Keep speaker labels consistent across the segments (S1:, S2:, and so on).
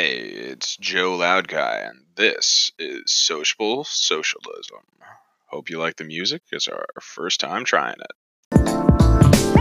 S1: Hey, it's Joe Loudguy, and this is Sociable Socialism. Hope you like the music. It's our first time trying it.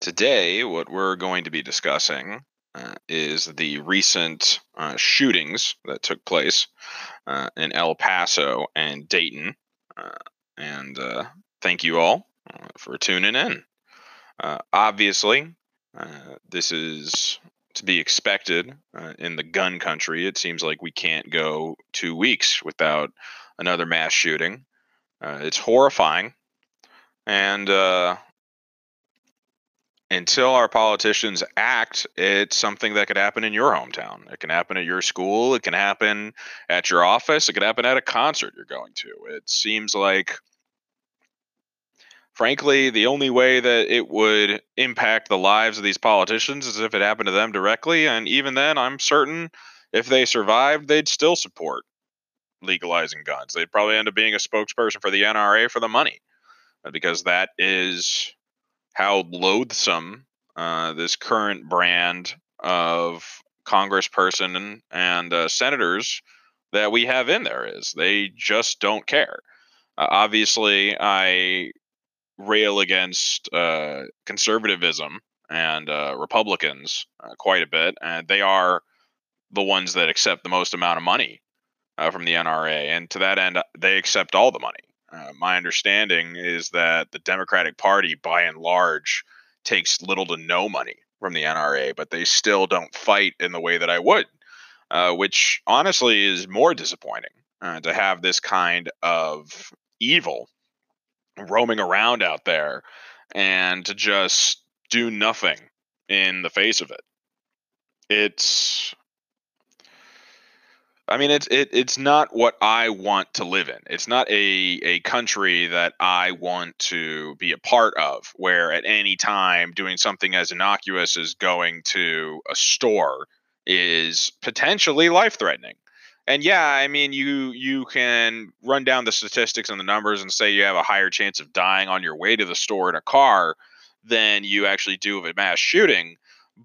S1: Today, what we're going to be discussing uh, is the recent uh, shootings that took place uh, in El Paso and Dayton. Uh, and uh, thank you all uh, for tuning in. Obviously, this is to be expected in the gun country. It seems like we can't go two weeks without another mass shooting. It's horrifying. And until our politicians act, it's something that could happen in your hometown. It can happen at your school. It can happen at your office. It could happen at a concert you're going to. It seems like, frankly, the only way that it would impact the lives of these politicians is if it happened to them directly. And even then, I'm certain if they survived, they'd still support legalizing guns. They'd probably end up being a spokesperson for the NRA for the money uh, because that is how loathsome uh, this current brand of congressperson and, uh, senators that we have in there is. They just don't care. Uh, obviously, I rail against uh, conservatism and uh, Republicans uh, quite a bit, and they are the ones that accept the most amount of money from the NRA. And to that end, they accept all the money. Uh, my understanding is that the Democratic Party, by and large, takes little to no money from the NRA, but they still don't fight in the way that I would, uh, which honestly is more disappointing uh, to have this kind of evil roaming around out there and to just do nothing in the face of it. It's I mean, it's it, it's not what I want to live in. It's not a a country that I want to be a part of. Where at any time doing something as innocuous as going to a store is potentially life threatening. And yeah, I mean, you you can run down the statistics and the numbers and say you have a higher chance of dying on your way to the store in a car than you actually do of a mass shooting.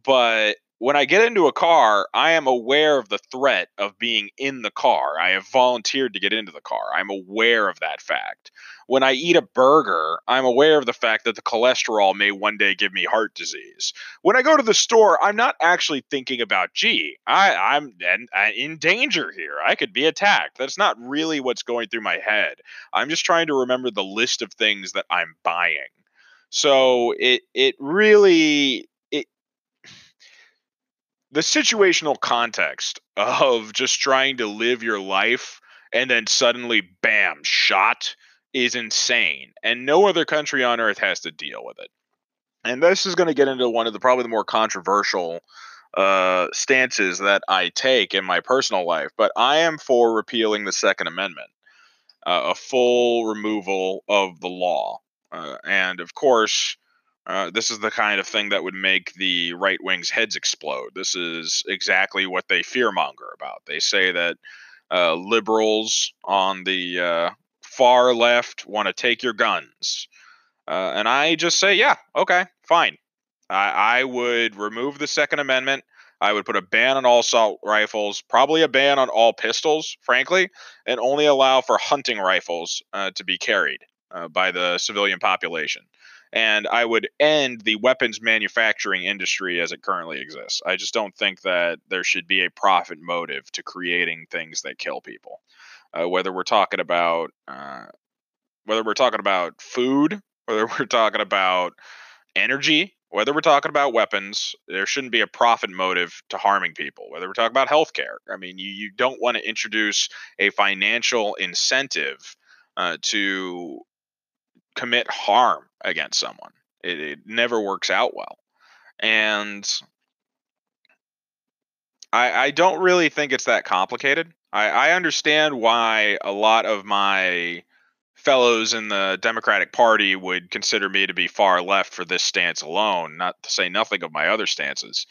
S1: But when I get into a car, I am aware of the threat of being in the car. I have volunteered to get into the car. I'm aware of that fact. When I eat a burger, I'm aware of the fact that the cholesterol may one day give me heart disease. When I go to the store, I'm not actually thinking about, gee, I, I'm uh, in danger here. I could be attacked. That's not really what's going through my head. I'm just trying to remember the list of things that I'm buying. So it it really the situational context of just trying to live your life and then suddenly bam shot is insane and no other country on earth has to deal with it. And this is going to get into one of the probably the more controversial uh, stances that i take in my personal life but i am for repealing the second amendment uh, a full removal of the law uh, and of course uh, this is the kind of thing that would make the right wing's heads explode. This is exactly what they fearmonger about. They say that uh, liberals on the uh, far left want to take your guns. Uh, and I just say, yeah, okay, fine. I, I would remove the Second Amendment. I would put a ban on all assault rifles, probably a ban on all pistols, frankly, and only allow for hunting rifles uh, to be carried by the civilian population and I would end the weapons manufacturing industry as it currently exists. I just don't think that there should be a profit motive to creating things that kill people. Uh, whether we're talking about uh, whether we're talking about food, whether we're talking about energy, whether we're talking about weapons, there shouldn't be a profit motive to harming people. Whether we're talking about healthcare, I mean, you, you don't want to introduce a financial incentive uh, to commit harm against someone. It, it never works out well. And I, I don't really think it's that complicated. I, I understand why a lot of my fellows in the Democratic Party would consider me to be far left for this stance alone, not to say nothing of my other stances.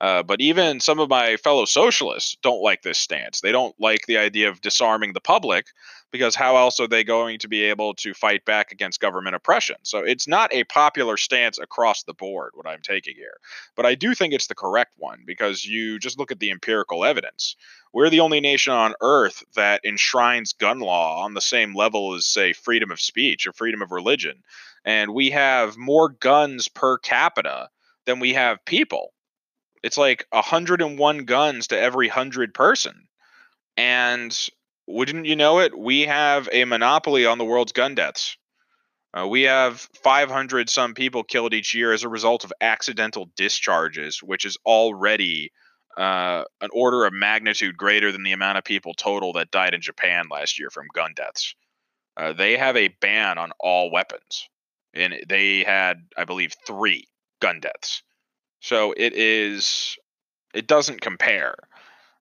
S1: Uh, but even some of my fellow socialists don't like this stance. They don't like the idea of disarming the public because how else are they going to be able to fight back against government oppression? So it's not a popular stance across the board, what I'm taking here. But I do think it's the correct one because you just look at the empirical evidence. We're the only nation on earth that enshrines gun law on the same level as, say, freedom of speech or freedom of religion. And we have more guns per capita than we have people. It's like 101 guns to every 100 person. And wouldn't you know it, we have a monopoly on the world's gun deaths. Uh, we have 500 some people killed each year as a result of accidental discharges, which is already uh, an order of magnitude greater than the amount of people total that died in Japan last year from gun deaths. Uh, they have a ban on all weapons, and they had, I believe, three gun deaths. So it is, it doesn't compare.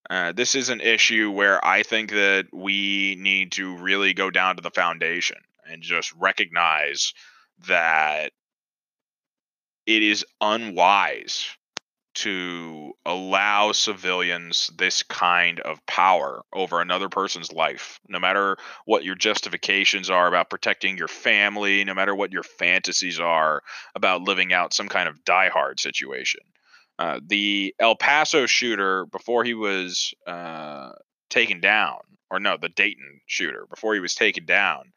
S1: Uh, this is an issue where I think that we need to really go down to the foundation and just recognize that it is unwise to allow civilians this kind of power over another person's life, no matter what your justifications are about protecting your family, no matter what your fantasies are about living out some kind of diehard situation. Uh, the El Paso shooter, before he was uh, taken down, or no, the Dayton shooter, before he was taken down,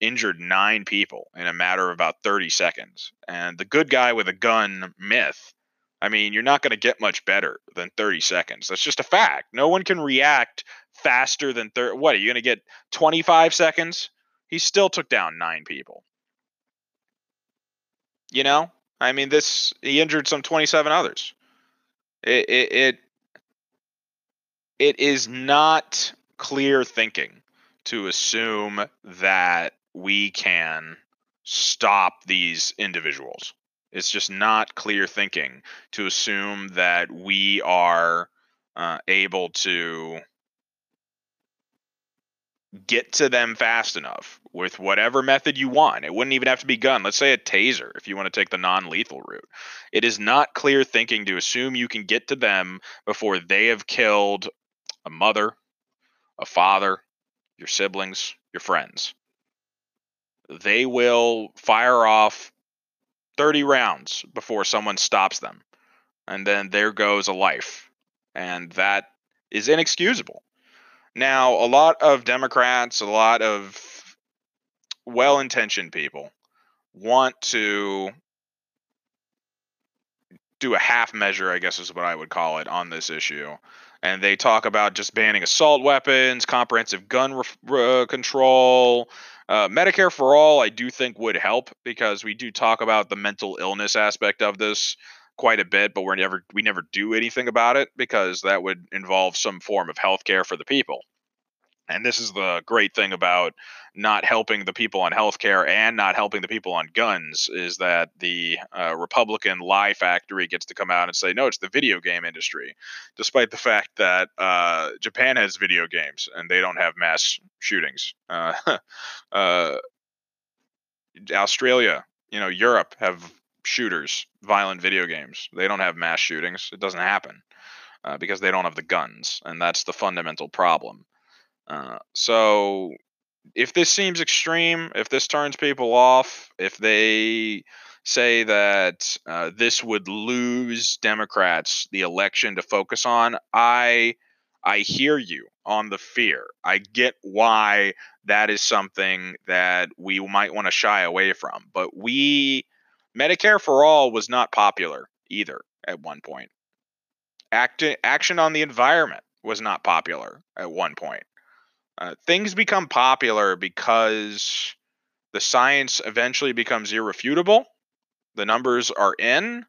S1: injured nine people in a matter of about 30 seconds. And the good guy with a gun myth, I mean, you're not going to get much better than 30 seconds. That's just a fact. No one can react faster than 30. What, are you going to get 25 seconds? He still took down nine people. You know? I mean, this, he injured some 27 others. It, it, it, it is not clear thinking to assume that we can stop these individuals. It's just not clear thinking to assume that we are uh, able to get to them fast enough with whatever method you want. It wouldn't even have to be gun. Let's say a taser if you want to take the non lethal route. It is not clear thinking to assume you can get to them before they have killed a mother, a father, your siblings, your friends. They will fire off 30 rounds before someone stops them. And then there goes a life. And that is inexcusable. Now, a lot of Democrats, a lot of well intentioned people want to do a half measure, I guess is what I would call it, on this issue. And they talk about just banning assault weapons, comprehensive gun re- uh, control. Uh, Medicare for all, I do think would help because we do talk about the mental illness aspect of this quite a bit, but we're never we never do anything about it because that would involve some form of health care for the people. And this is the great thing about not helping the people on healthcare and not helping the people on guns is that the uh, Republican lie factory gets to come out and say, no, it's the video game industry, despite the fact that uh, Japan has video games and they don't have mass shootings. Uh, uh Australia, you know, Europe have shooters, violent video games. They don't have mass shootings. It doesn't happen uh, because they don't have the guns, and that's the fundamental problem. Uh, so if this seems extreme, if this turns people off, if they say that uh, this would lose Democrats the election to focus on, I I hear you on the fear. I get why that is something that we might want to shy away from. But we Medicare for all was not popular either at one point. Act, action on the environment was not popular at one point. Uh, things become popular because the science eventually becomes irrefutable, the numbers are in,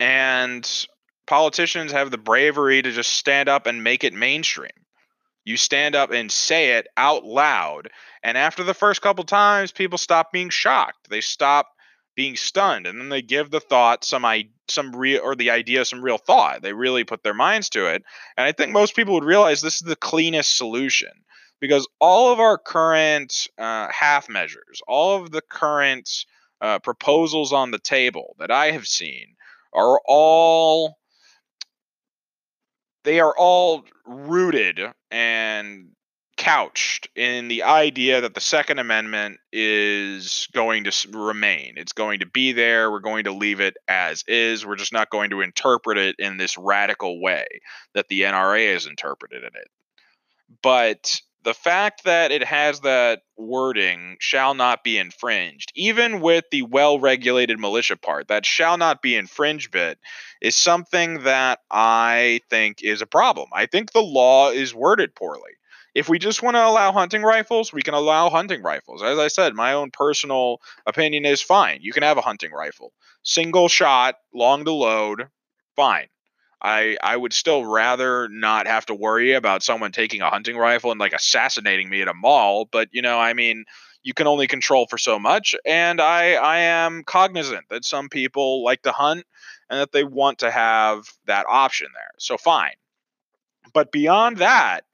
S1: and politicians have the bravery to just stand up and make it mainstream. You stand up and say it out loud, and after the first couple times, people stop being shocked. They stop being stunned and then they give the thought some i some real or the idea some real thought. They really put their minds to it and i think most people would realize this is the cleanest solution because all of our current uh, half measures all of the current uh, proposals on the table that i have seen are all they are all rooted and couched in the idea that the Second Amendment is going to remain. It's going to be there. We're going to leave it as is. We're just not going to interpret it in this radical way that the NRA has interpreted it. But the fact that it has that wording shall not be infringed, even with the well regulated militia part, that shall not be infringed bit is something that I think is a problem. I think the law is worded poorly. If we just want to allow hunting rifles, we can allow hunting rifles. As I said, my own personal opinion is fine. You can have a hunting rifle. Single shot, long to load, fine. I I would still rather not have to worry about someone taking a hunting rifle and like assassinating me at a mall, but you know, I mean, you can only control for so much and I I am cognizant that some people like to hunt and that they want to have that option there. So fine. But beyond that,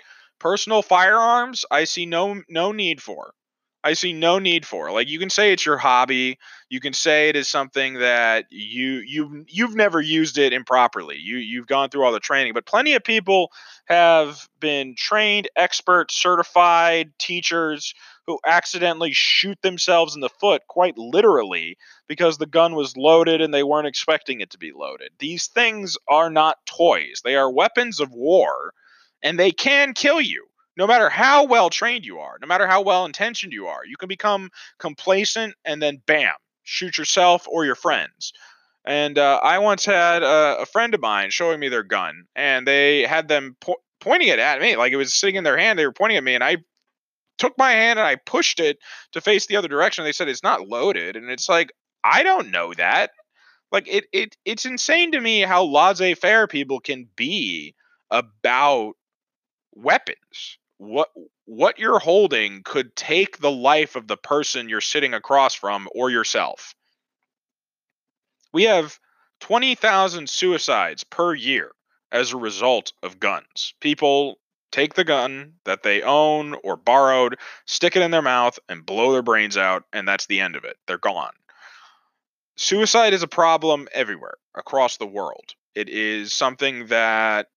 S1: personal firearms, I see no no need for. I see no need for. Like you can say it's your hobby, you can say it is something that you you you've never used it improperly. You you've gone through all the training, but plenty of people have been trained, expert, certified teachers who accidentally shoot themselves in the foot quite literally because the gun was loaded and they weren't expecting it to be loaded. These things are not toys. They are weapons of war and they can kill you no matter how well trained you are, no matter how well intentioned you are. You can become complacent and then bam, shoot yourself or your friends. And uh, I once had a, a, friend of mine showing me their gun, and they had them po- pointing it at me like it was sitting in their hand. They were pointing at me, and I took my hand and I pushed it to face the other direction. They said it's not loaded, and it's like I don't know that. Like it, it, it's insane to me how laissez-faire people can be about weapons. What what you're holding could take the life of the person you're sitting across from or yourself. We have 20,000 suicides per year as a result of guns. People take the gun that they own or borrowed, stick it in their mouth, and blow their brains out, and that's the end of it. They're gone. Suicide is a problem everywhere across the world. It is something that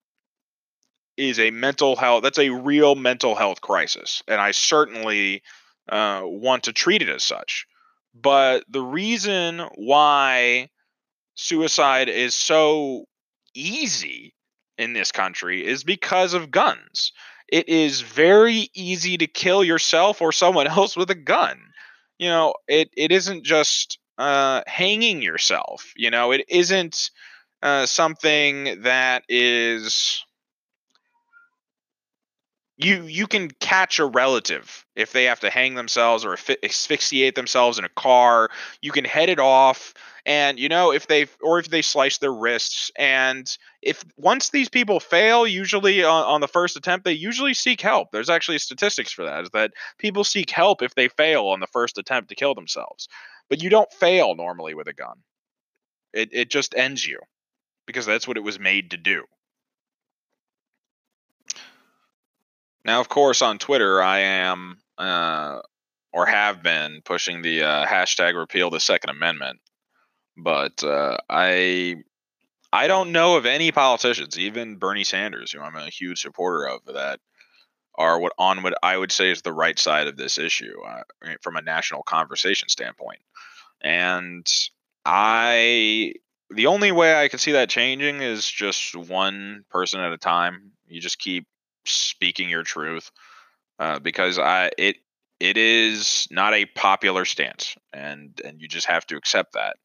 S1: is a mental health that's a real mental health crisis and i certainly uh, want to treat it as such. But the reason why suicide is so easy in this country is because of guns. It is very easy to kill yourself or someone else with a gun. You know it, it isn't just uh, hanging yourself you know it isn't uh, something that is you you can catch a relative if they have to hang themselves or asphyxiate themselves in a car. You can head it off and you know if they or if they slice their wrists and if once these people fail usually on, on the first attempt they usually seek help. There's actually statistics for that is that people seek help if they fail on the first attempt to kill themselves. But you don't fail normally with a gun. It, it just ends you because that's what it was made to do Now, of course, on Twitter, I am uh, or have been pushing the uh, hashtag repeal the Second Amendment, but uh, I I don't know of any politicians, even Bernie Sanders, who I'm a huge supporter of, that are what on what I would say is the right side of this issue uh, from a national conversation standpoint. And I the only way I can see that changing is just one person at a time. You just keep speaking your truth uh, because I it it is not a popular stance and and you just have to accept that.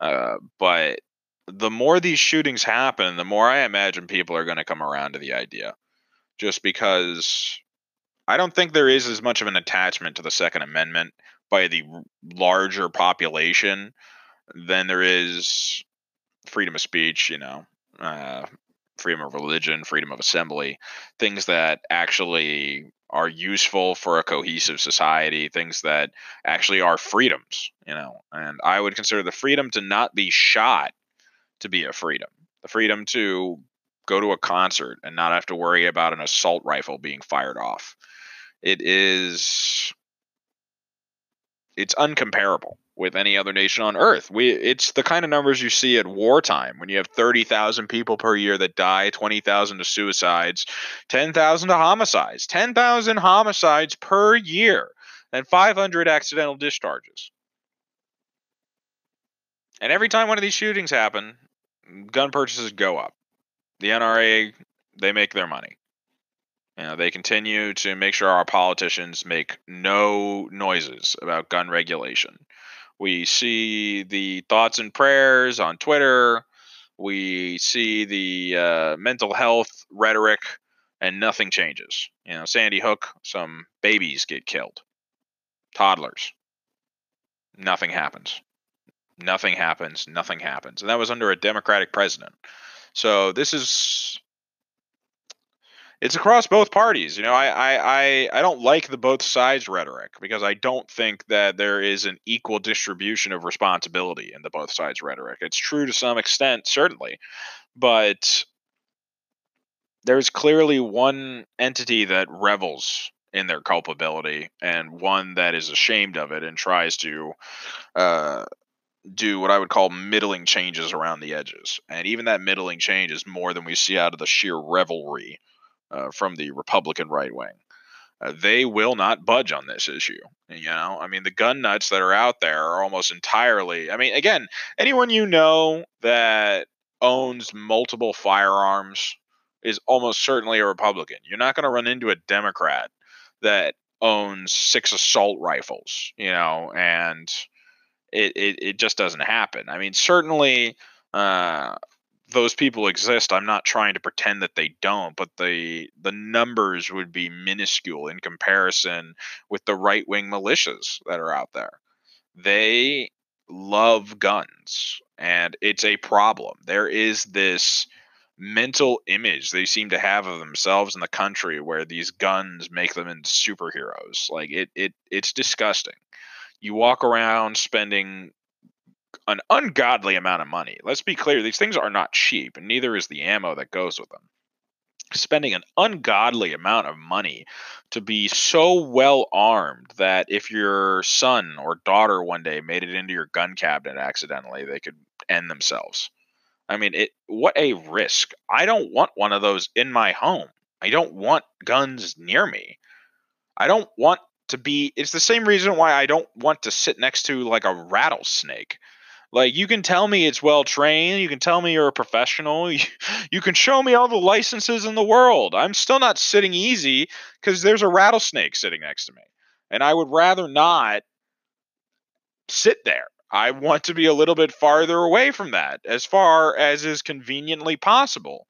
S1: Uh, but the more these shootings happen, the more I imagine people are going to come around to the idea, just because I don't think there is as much of an attachment to the Second Amendment by the larger population than there is freedom of speech. You know, uh, freedom of religion, freedom of assembly, things that actually are useful for a cohesive society, things that actually are freedoms, you know. And I would consider the freedom to not be shot to be a freedom. The freedom to go to a concert and not have to worry about an assault rifle being fired off. It is it's uncomparable with any other nation on earth. We it's the kind of numbers you see at wartime when you have 30,000 people per year that die, 20,000 to suicides, 10,000 to homicides, 10,000 homicides per year, and 500 accidental discharges. And every time one of these shootings happen, gun purchases go up. The NRA they make their money. You know, they continue to make sure our politicians make no noises about gun regulation. We see the thoughts and prayers on Twitter. We see the uh, mental health rhetoric, and nothing changes. You know, Sandy Hook, some babies get killed, toddlers. Nothing happens. Nothing happens. Nothing happens. And that was under a Democratic president. So this is it's across both parties. You know, I, I, I, I don't like the both sides rhetoric because I don't think that there is an equal distribution of responsibility in the both sides rhetoric. It's true to some extent, certainly, but there's clearly one entity that revels in their culpability and one that is ashamed of it and tries to uh, do what I would call middling changes around the edges. And even that middling change is more than we see out of the sheer revelry uh, from the Republican right wing. Uh, they will not budge on this issue. You know, I mean, the gun nuts that are out there are almost entirely. I mean, again, anyone you know that owns multiple firearms is almost certainly a Republican. You're not going to run into a Democrat that owns six assault rifles, you know, and it, it, it just doesn't happen. I mean, certainly uh, those people exist. I'm not trying to pretend that they don't, but the the numbers would be minuscule in comparison with the right wing militias that are out there. They love guns, and it's a problem. There is this mental image they seem to have of themselves in the country where these guns make them into superheroes. Like it it it's disgusting. You walk around spending an ungodly amount of money. Let's be clear, these things are not cheap, and neither is the ammo that goes with them. Spending an ungodly amount of money to be so well armed that if your son or daughter one day made it into your gun cabinet accidentally, they could end themselves. I mean, it what a risk. I don't want one of those in my home. I don't want guns near me. I don't want to be it's the same reason why I don't want to sit next to like a rattlesnake. Like you can tell me it's well trained, you can tell me you're a professional, you, can show me all the licenses in the world. I'm still not sitting easy cuz there's a rattlesnake sitting next to me. And I would rather not sit there. I want to be a little bit farther away from that as far as is conveniently possible.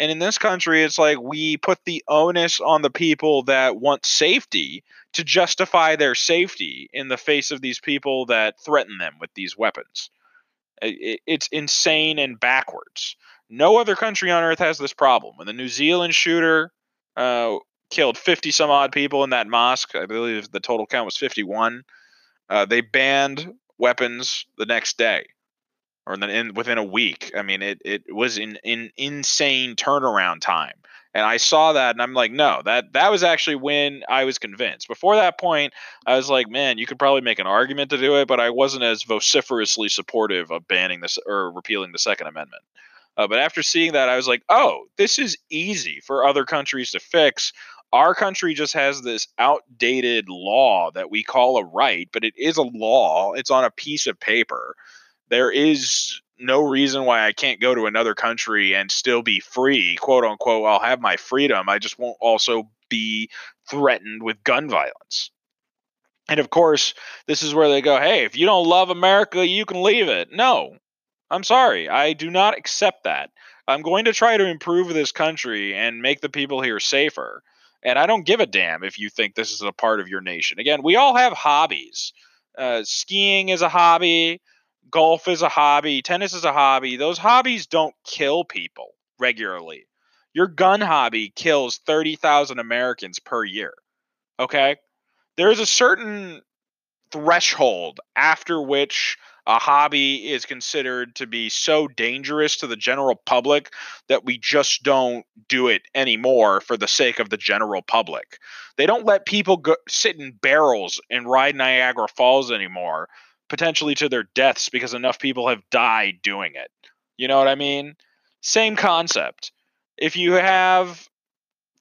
S1: And in this country, it's like we put the onus on the people that want safety to justify their safety in the face of these people that threaten them with these weapons. It's insane and backwards. No other country on earth has this problem. When the New Zealand shooter uh, killed 50 some odd people in that mosque, I believe the total count was 51, uh, they banned weapons the next day or then in, within a week. I mean, it, it was in, in insane turnaround time. And I saw that and I'm like, no, that that was actually when I was convinced. Before that point, I was like, man, you could probably make an argument to do it, but I wasn't as vociferously supportive of banning this or repealing the Second Amendment. Uh, but after seeing that, I was like, oh, this is easy for other countries to fix. Our country just has this outdated law that we call a right, but it is a law. It's on a piece of paper. There is no reason why I can't go to another country and still be free, quote unquote. I'll have my freedom. I just won't also be threatened with gun violence. And of course, this is where they go, hey, if you don't love America, you can leave it. No, I'm sorry. I do not accept that. I'm going to try to improve this country and make the people here safer. And I don't give a damn if you think this is a part of your nation. Again, we all have hobbies. Uh, skiing is a hobby golf is a hobby, tennis is a hobby. Those hobbies don't kill people. regularly. Your gun hobby kills 30,000 Americans per year. Okay? There's a certain threshold after which a hobby is considered to be so dangerous to the general public that we just don't do it anymore for the sake of the general public. They don't let people go, sit in barrels and ride Niagara Falls anymore, potentially to their deaths because enough people have died doing it. You know what I mean? Same concept. If you have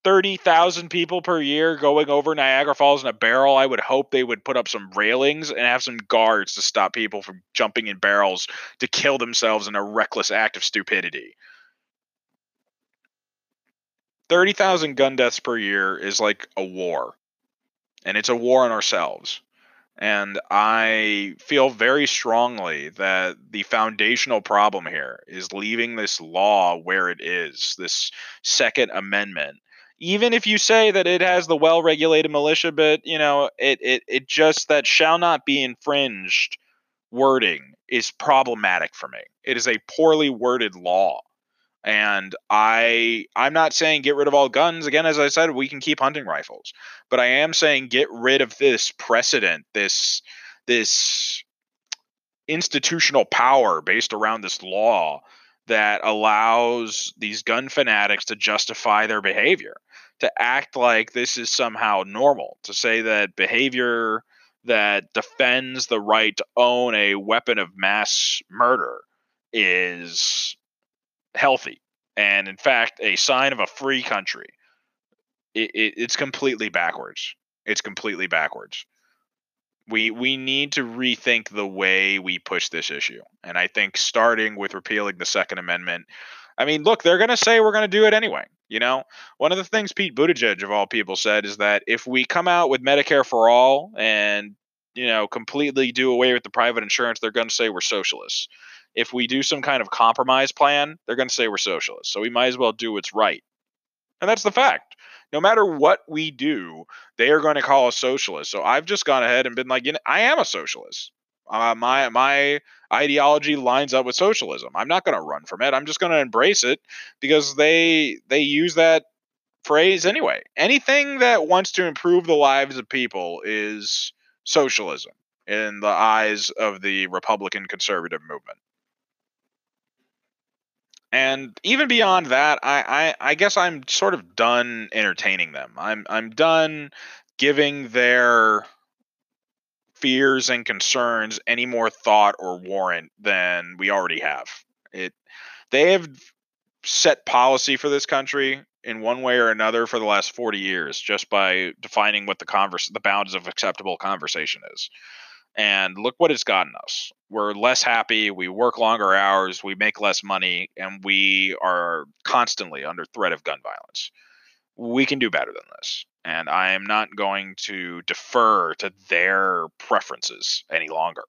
S1: 30,000 people per year going over Niagara Falls in a barrel, I would hope they would put up some railings and have some guards to stop people from jumping in barrels to kill themselves in a reckless act of stupidity. 30,000 gun deaths per year is like a war, and it's a war on ourselves. And I feel very strongly that the foundational problem here is leaving this law where it is, this Second Amendment even if you say that it has the well-regulated militia bit, you know, it it it just that shall not be infringed wording is problematic for me. It is a poorly worded law. And I I'm not saying get rid of all guns. Again, as I said, we can keep hunting rifles. But I am saying get rid of this precedent, this this institutional power based around this law that allows these gun fanatics to justify their behavior to act like this is somehow normal, to say that behavior that defends the right to own a weapon of mass murder is healthy and, in fact, a sign of a free country. It, it, it's completely backwards. It's completely backwards. We we need to rethink the way we push this issue, and I think starting with repealing the Second Amendment. I mean, look, they're going to say we're going to do it anyway. You know, one of the things Pete Buttigieg, of all people, said is that if we come out with Medicare for all and you know completely do away with the private insurance, they're going to say we're socialists. If we do some kind of compromise plan, they're going to say we're socialists. So we might as well do what's right, and that's the fact. No matter what we do, they are going to call us socialists. So I've just gone ahead and been like, you know, I am a socialist. Uh, my my ideology lines up with socialism. I'm not going to run from it. I'm just going to embrace it because they they use that phrase anyway. Anything that wants to improve the lives of people is socialism in the eyes of the Republican conservative movement. And even beyond that, I, I, I guess I'm sort of done entertaining them. I'm I'm done giving their fears and concerns any more thought or warrant than we already have. It they have set policy for this country in one way or another for the last 40 years just by defining what the converse the bounds of acceptable conversation is. And look what it's gotten us. We're less happy, we work longer hours, we make less money, and we are constantly under threat of gun violence. We can do better than this and I am not going to defer to their preferences any longer.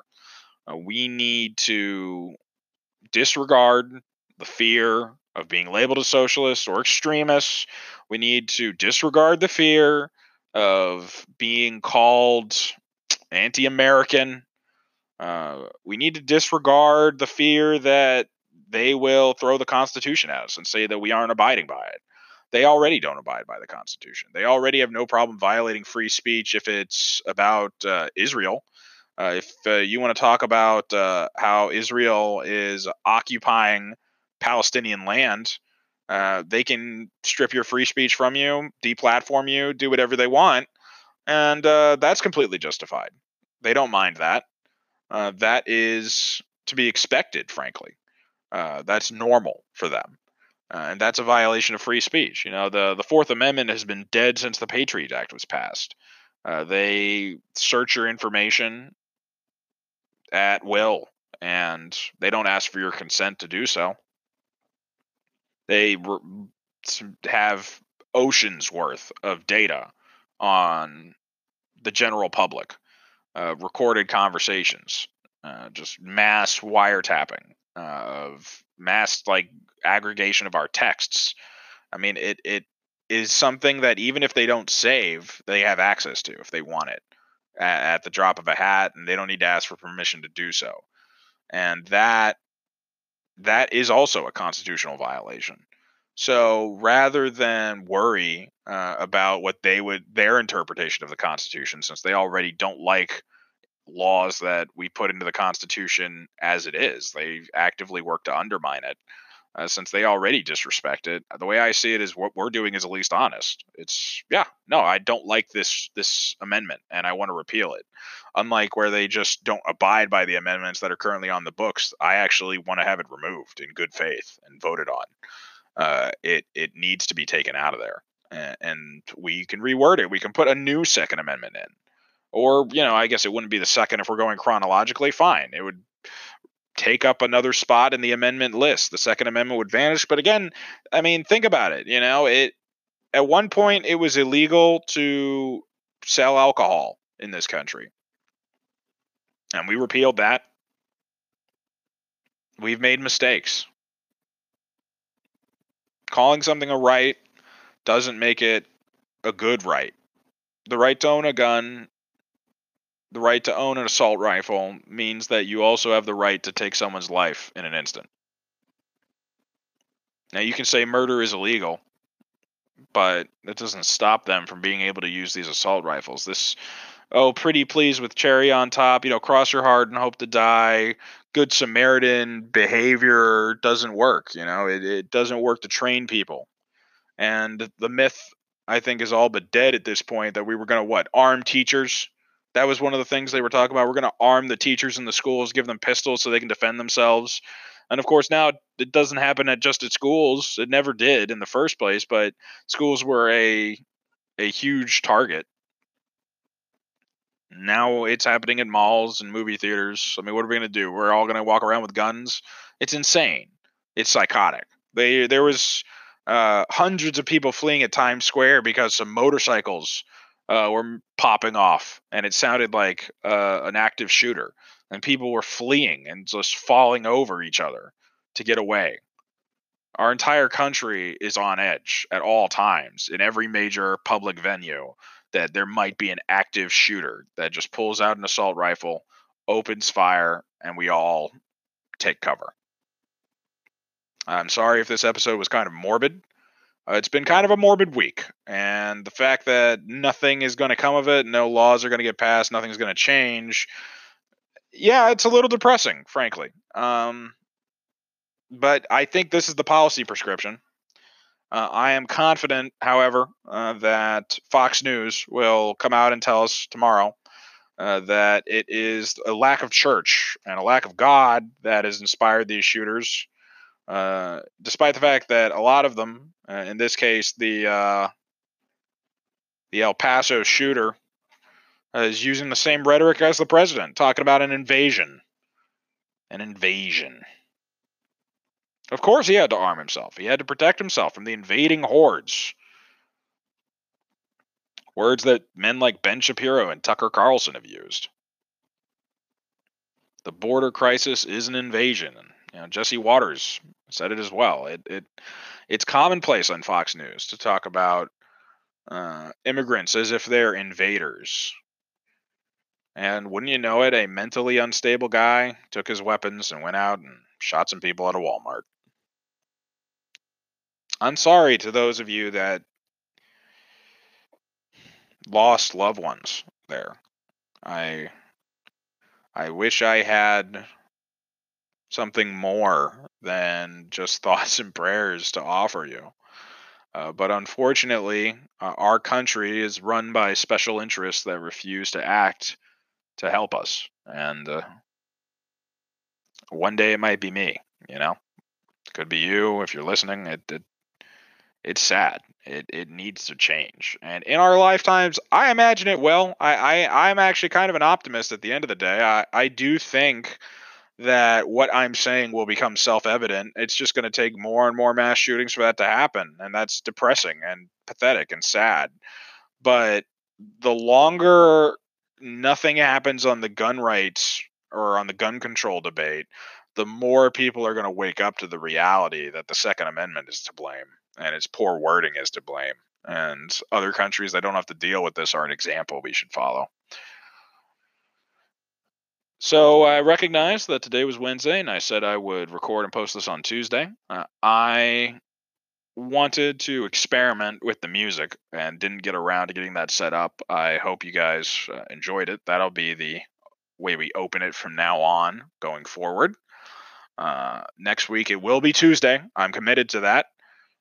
S1: Uh, we need to disregard the fear of being labeled a socialist or extremist. We need to disregard the fear of being called anti American. Uh, we need to disregard the fear that they will throw the Constitution at us and say that we aren't abiding by it they already don't abide by the Constitution. They already have no problem violating free speech if it's about uh, Israel. Uh, if uh, you want to talk about uh, how Israel is occupying Palestinian land, uh, they can strip your free speech from you, deplatform you, do whatever they want, and uh, that's completely justified. They don't mind that. that is to be expected, frankly. that's normal for them. Uh, and that's a violation of free speech. You know, the the Fourth Amendment has been dead since the Patriot Act was passed. Uh, they search your information at will, and they don't ask for your consent to do so. They have oceans worth of data on the general public, uh, recorded conversations, uh, just mass wiretapping uh, of mass like aggregation of our texts. I mean, it it is something that even if they don't save, they have access to if they want it at, at the drop of a hat, and they don't need to ask for permission to do so. And that that is also a constitutional violation. So rather than worry uh, about what they would their interpretation of the Constitution, since they already don't like laws that we put into the Constitution as it is, they actively work to undermine it. Uh, since they already disrespect it, the way I see it is what we're doing is at least honest. It's yeah, no, I don't like this this amendment, and I want to repeal it. Unlike where they just don't abide by the amendments that are currently on the books, I actually want to have it removed in good faith and voted on uh, it it needs to be taken out of there, and, and we can reword it. We can put a new Second Amendment in, or you know, I guess it wouldn't be the second if we're going chronologically. Fine, it would take up another spot in the amendment list. The Second Amendment would vanish. But again, I mean, think about it. You know, it at one point it was illegal to sell alcohol in this country. And we repealed that. We've made mistakes calling something a right doesn't make it a good right. The right to own a gun, the right to own an assault rifle means that you also have the right to take someone's life in an instant. Now, you can say murder is illegal, but that doesn't stop them from being able to use these assault rifles. This, oh, pretty please with cherry on top, you know, cross your heart and hope to die, good Samaritan behavior doesn't work. You know, it, it doesn't work to train people. And the myth, I think, is all but dead at this point that we were going to, what, arm teachers? That was one of the things they were talking about. We're going to arm the teachers in the schools, give them pistols so they can defend themselves. And of course, now it doesn't happen at just at schools. It never did in the first place, but schools were a a huge target now it's happening at malls and movie theaters. I mean, what are we going to do? We're all going to walk around with guns? It's insane. It's psychotic. They there was uh, hundreds of people fleeing at Times Square because some motorcycles uh, were popping off, and it sounded like uh, an active shooter. And people were fleeing and just falling over each other to get away. Our entire country is on edge at all times in every major public venue that there might be an active shooter that just pulls out an assault rifle, opens fire, and we all take cover. I'm sorry if this episode was kind of morbid. Uh, it's been kind of a morbid week, and the fact that nothing is going to come of it, no laws are going to get passed, nothing's going to change. Yeah, it's a little depressing, frankly. Um, but I think this is the policy prescription. Uh, I am confident, however, uh, that Fox News will come out and tell us tomorrow uh, that it is a lack of church and a lack of God that has inspired these shooters, uh, despite the fact that a lot of them, uh, in this case, the uh, the El Paso shooter, is using the same rhetoric as the president, talking about an invasion. An invasion. Of course, he had to arm himself. He had to protect himself from the invading hordes. Words that men like Ben Shapiro and Tucker Carlson have used. The border crisis is an invasion. You know, Jesse Watters said it as well. It, it it's commonplace on Fox News to talk about uh, immigrants as if they're invaders. And wouldn't you know it, a mentally unstable guy took his weapons and went out and shot some people at a Walmart. I'm sorry to those of you that lost loved ones there. I I wish I had something more than just thoughts and prayers to offer you. Uh, but unfortunately, uh, our country is run by special interests that refuse to act to help us. And uh, one day it might be me, you know? It could be you if you're listening. It, it it's sad. It it needs to change. And in our lifetimes, I imagine it will. I, I I'm actually kind of an optimist at the end of the day. I, I do think that what I'm saying will become self evident. It's just going to take more and more mass shootings for that to happen. And that's depressing and pathetic and sad. But the longer nothing happens on the gun rights or on the gun control debate, the more people are going to wake up to the reality that the Second Amendment is to blame and its poor wording is to blame. And other countries that don't have to deal with this are an example we should follow. So I recognized that today was Wednesday, and I said I would record and post this on Tuesday. Uh, I wanted to experiment with the music and didn't get around to getting that set up. I hope you guys uh, enjoyed it. That'll be the way we open it from now on going forward. Uh, next week it will be Tuesday. I'm committed to that.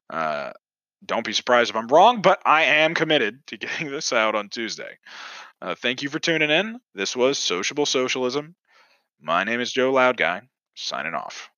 S1: Uh, don't be surprised if I'm wrong, but I am committed to getting this out on Tuesday. Uh, thank you for tuning in. This was Sociable Socialism. My name is Joe Loudguy, signing off.